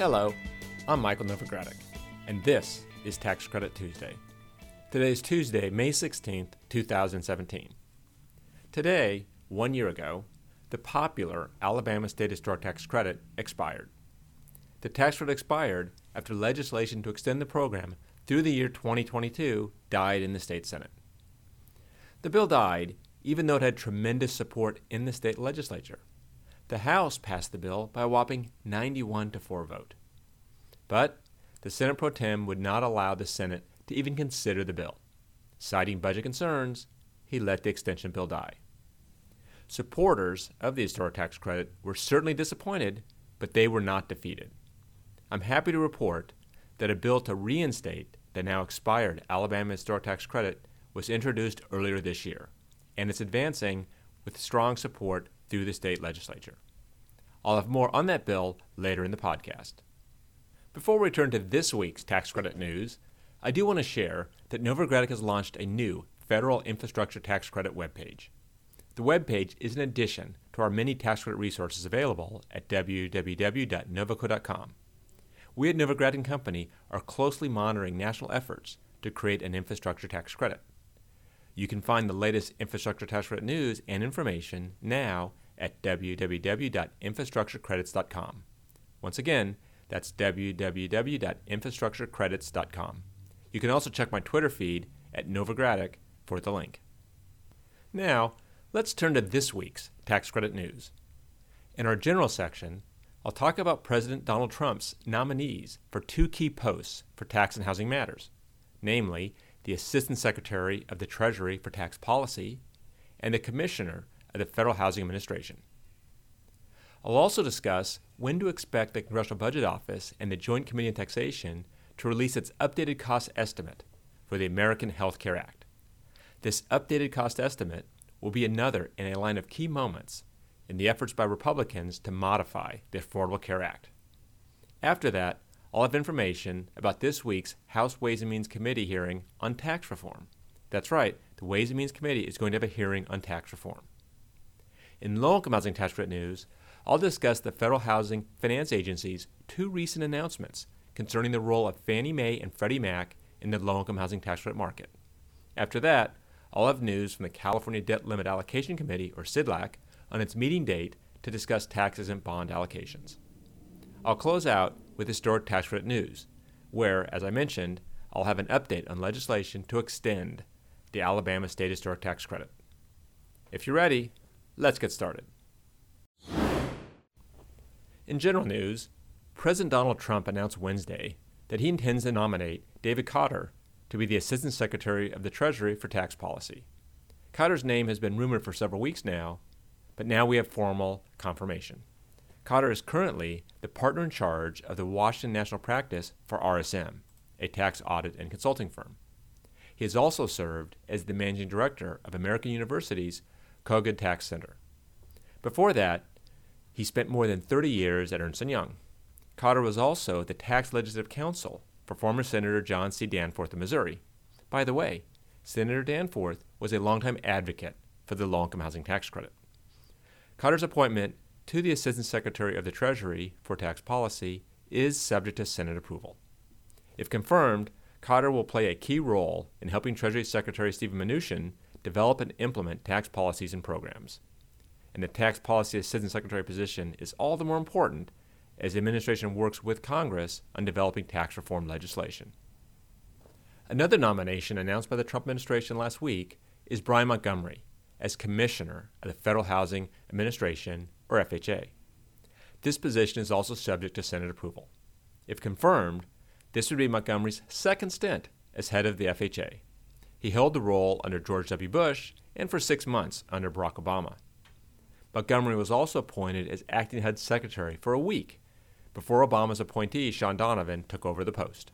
Hello, I'm Michael Novogradac, and this is Tax Credit Tuesday. Today is Tuesday, May 16th, 2017. Today, one year ago, the popular Alabama State Historic Tax Credit expired. The tax credit expired after legislation to extend the program through the year 2022 died in the state Senate. The bill died even though it had tremendous support in the state legislature. The House passed the bill by a whopping 91 to 4 vote. But the Senate pro tem would not allow the Senate to even consider the bill. Citing budget concerns, he let the extension bill die. Supporters of the historic tax credit were certainly disappointed, but they were not defeated. I'm happy to report that a bill to reinstate the now expired Alabama historic tax credit was introduced earlier this year, and it's advancing with strong support through the state legislature. I'll have more on that bill later in the podcast. Before we turn to this week's tax credit news, I do want to share that Novogradac has launched a new federal infrastructure tax credit webpage. The webpage is an addition to our many tax credit resources available at www.novoco.com. We at Novogradac Company are closely monitoring national efforts to create an infrastructure tax credit. You can find the latest infrastructure tax credit news and information now at www.infrastructurecredits.com. Once again, that's www.infrastructurecredits.com. You can also check my Twitter feed at Novogradac for the link. Now, let's turn to this week's tax credit news. In our general section, I'll talk about President Donald Trump's nominees for two key posts for tax and housing matters, namely the Assistant Secretary of the Treasury for Tax Policy and the Commissioner of the Federal Housing Administration. I'll also discuss when to expect the Congressional Budget Office and the Joint Committee on Taxation to release its updated cost estimate for the American Health Care Act. This updated cost estimate will be another in a line of key moments in the efforts by Republicans to modify the Affordable Care Act. After that, I'll have information about this week's House Ways and Means Committee hearing on tax reform. That's right, the Ways and Means Committee is going to have a hearing on tax reform. In low income housing tax credit news, I'll discuss the Federal Housing Finance Agency's two recent announcements concerning the role of Fannie Mae and Freddie Mac in the low income housing tax credit market. After that, I'll have news from the California Debt Limit Allocation Committee, or CDLAC, on its meeting date to discuss tax-exempt bond allocations. I'll close out with historic tax credit news, where, as I mentioned, I'll have an update on legislation to extend the Alabama State Historic Tax Credit. If you're ready, let's get started. In general news, President Donald Trump announced Wednesday that he intends to nominate David Kautter to be the Assistant Secretary of the Treasury for Tax Policy. Kautter's name has been rumored for several weeks now, but now we have formal confirmation. Kautter is currently the partner in charge of the Washington National Practice for RSM, a tax audit and consulting firm. He has also served as the managing director of American University's Kogod Tax Center. Before that, he spent more than 30 years at Ernst & Young. Kautter was also the tax legislative counsel for former Senator John C. Danforth of Missouri. By the way, Senator Danforth was a longtime advocate for the low income housing tax credit. Kautter's appointment to the Assistant Secretary of the Treasury for Tax Policy is subject to Senate approval. If confirmed, Kautter will play a key role in helping Treasury Secretary Steven Mnuchin develop and implement tax policies and programs. And the tax policy assistant secretary position is all the more important as the administration works with Congress on developing tax reform legislation. Another nomination announced by the Trump administration last week is Brian Montgomery as Commissioner of the Federal Housing Administration, or FHA. This position is also subject to Senate approval. If confirmed, this would be Montgomery's second stint as head of the FHA. He held the role under George W. Bush and for six months under Barack Obama. Montgomery was also appointed as acting HUD secretary for a week before Obama's appointee, Shaun Donovan, took over the post.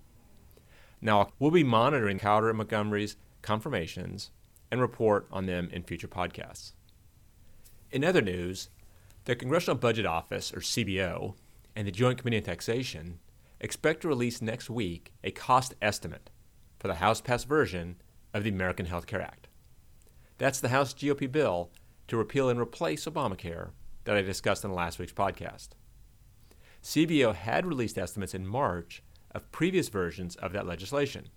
Now, we'll be monitoring Kautter and Montgomery's confirmations and report on them in future podcasts. In other news, the Congressional Budget Office, or CBO, and the Joint Committee on Taxation expect to release next week a cost estimate for the House passed version of the American Health Care Act. That's the House GOP bill to repeal and replace Obamacare that I discussed in last week's podcast. CBO had released estimates in March of previous versions of that legislation,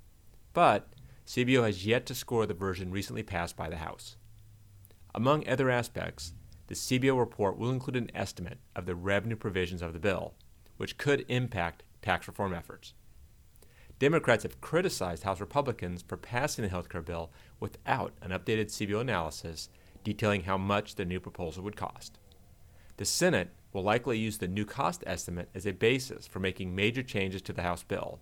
but CBO has yet to score the version recently passed by the House. Among other aspects, the CBO report will include an estimate of the revenue provisions of the bill, which could impact tax reform efforts. Democrats have criticized House Republicans for passing the health care bill without an updated CBO analysis detailing how much the new proposal would cost. The Senate will likely use the new cost estimate as a basis for making major changes to the House bill.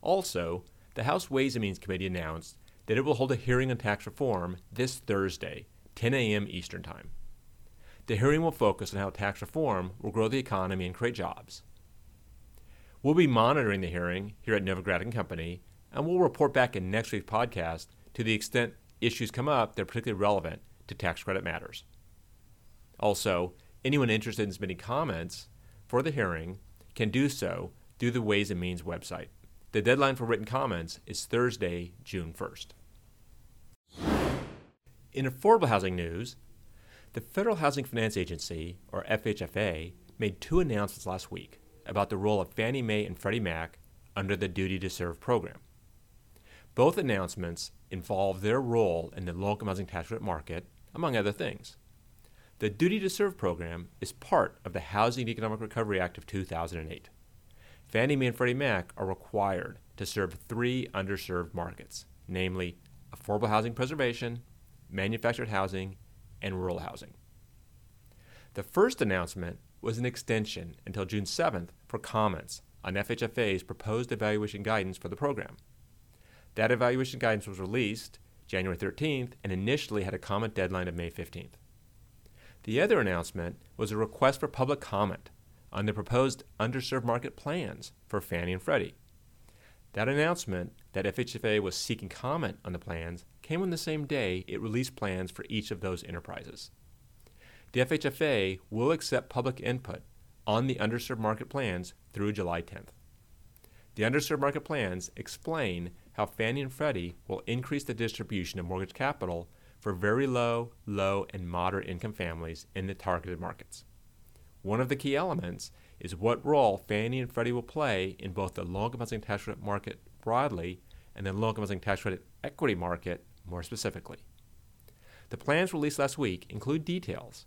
Also, the House Ways and Means Committee announced that it will hold a hearing on tax reform this Thursday, 10 a.m. Eastern Time. The hearing will focus on how tax reform will grow the economy and create jobs. We'll be monitoring the hearing here at Novogradac and Company, and we'll report back in next week's podcast to the extent issues come up that are particularly relevant to tax credit matters. Also, anyone interested in submitting comments for the hearing can do so through the Ways and Means website. The deadline for written comments is Thursday, June 1st. In affordable housing news, the Federal Housing Finance Agency, or FHFA, made two announcements last week about the role of Fannie Mae and Freddie Mac under the Duty to Serve program. Both announcements involve their role in the income housing tax credit market, among other things. The Duty to Serve program is part of the Housing and Economic Recovery Act of 2008. Fannie Mae and Freddie Mac are required to serve three underserved markets, namely affordable housing preservation, manufactured housing, and rural housing. The first announcement was an extension until June 7th for comments on FHFA's proposed evaluation guidance for the program. That evaluation guidance was released January 13th and initially had a comment deadline of May 15th. The other announcement was a request for public comment on the proposed underserved market plans for Fannie and Freddie. That announcement that FHFA was seeking comment on the plans came on the same day it released plans for each of those enterprises. The FHFA will accept public input on the underserved market plans through July 10th. The underserved market plans explain how Fannie and Freddie will increase the distribution of mortgage capital for very low, low, and moderate income families in the targeted markets. One of the key elements is what role Fannie and Freddie will play in both the low income housing tax credit market broadly and the low income housing tax credit equity market more specifically. The plans released last week include details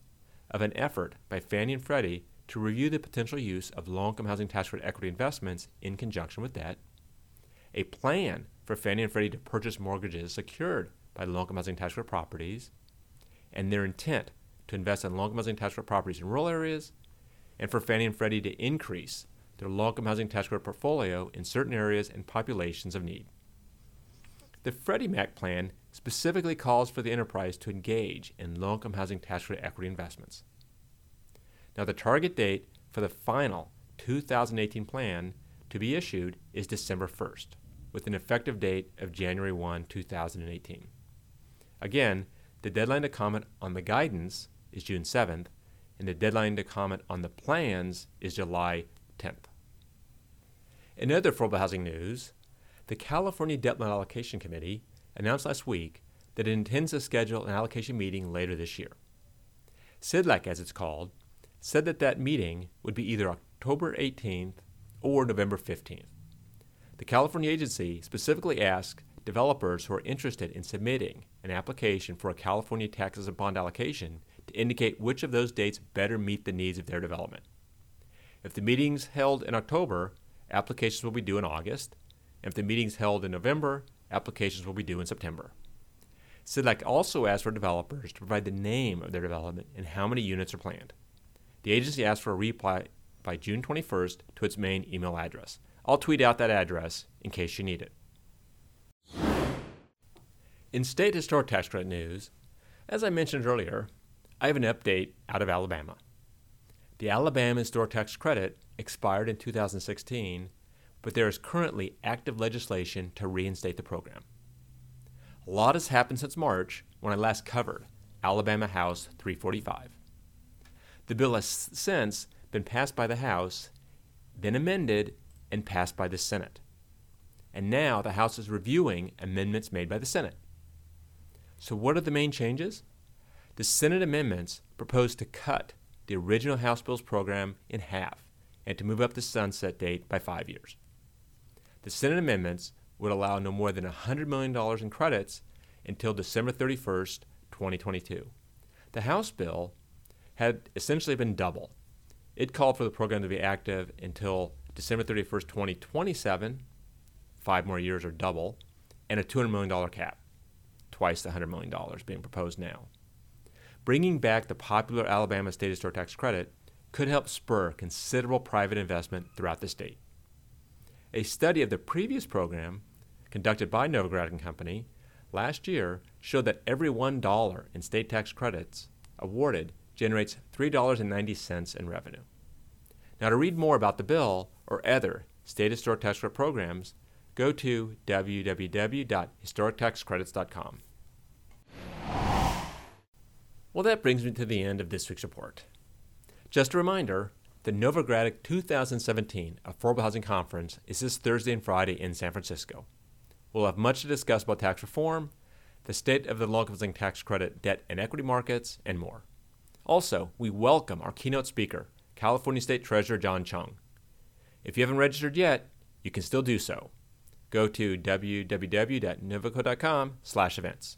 of an effort by Fannie and Freddie to review the potential use of low income housing tax credit equity investments in conjunction with debt, a plan for Fannie and Freddie to purchase mortgages secured by low income housing tax credit properties, and their intent to invest in low income housing tax credit properties in rural areas, and for Fannie and Freddie to increase their low income housing tax credit portfolio in certain areas and populations of need. The Freddie Mac plan specifically calls for the enterprise to engage in low income housing tax credit equity investments. Now, the target date for the final 2018 plan to be issued is December 1st, with an effective date of January 1, 2018. Again, the deadline to comment on the guidance is June 7th, and the deadline to comment on the plans is July 10th. In other affordable housing news, the California Debt Limit Allocation Committee announced last week that it intends to schedule an allocation meeting later this year. CDLAC, as it's called, said that that meeting would be either October 18th or November 15th. The California agency specifically asked developers who are interested in submitting an application for a California tax-exempt bond allocation to indicate which of those dates better meet the needs of their development. If the meeting's held in October, applications will be due in August. If the meeting's held in November, applications will be due in September. CDLAC also asked for developers to provide the name of their development and how many units are planned. The agency asked for a reply by June 21st to its main email address. I'll tweet out that address in case you need it. In state historic tax credit news, as I mentioned earlier, I have an update out of Alabama. The Alabama Historic Tax Credit expired in 2016, but there is currently active legislation to reinstate the program. A lot has happened since March when I last covered Alabama House 345. The bill has since been passed by the House, then amended, and passed by the Senate. And now the House is reviewing amendments made by the Senate. So, what are the main changes? The Senate amendments propose to cut the original House Bills program in half and to move up the sunset date by five years. The Senate amendments would allow no more than $100 million in credits until December 31st, 2022. The House bill had essentially been double. It called for the program to be active until December 31st, 2027, five more years or double, and a $200 million cap, twice the $100 million being proposed now. Bringing back the popular Alabama State Historic Tax Credit could help spur considerable private investment throughout the state. A study of the previous program, conducted by Novogradac and Company last year, showed that every $1 in state tax credits awarded generates $3.90 in revenue. Now, to read more about the bill or other state historic tax credit programs, go to www.historictaxcredits.com. Well, that brings me to the end of this week's report. Just a reminder the Novogradac 2017 Affordable Housing Conference is this Thursday and Friday in San Francisco. We'll have much to discuss about tax reform, the state of the long housing tax credit, debt and equity markets, and more. Also, we welcome our keynote speaker, California State Treasurer John Chiang. If you haven't registered yet, you can still do so. Go to www.novoco.com/events.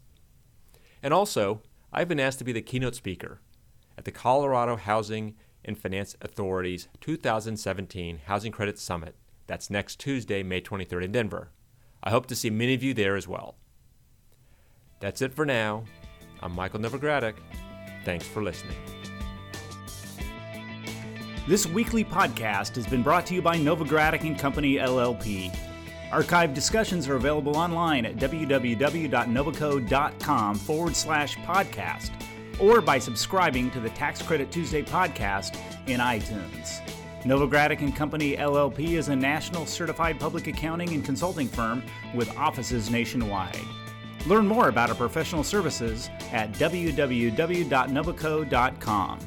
And also, I've been asked to be the keynote speaker at the Colorado Housing and Finance Authority's 2017 Housing Credit Summit. That's next Tuesday, May 23rd in Denver. I hope to see many of you there as well. That's it for now. I'm Michael Novogradac. Thanks for listening. This weekly podcast has been brought to you by Novogradac and Company LLP. Archived discussions are available online at www.novoco.com forward slash podcast or by subscribing to the Tax Credit Tuesday podcast in iTunes. Novogradac and Company LLP is a national certified public accounting and consulting firm with offices nationwide. Learn more about our professional services at www.novoco.com.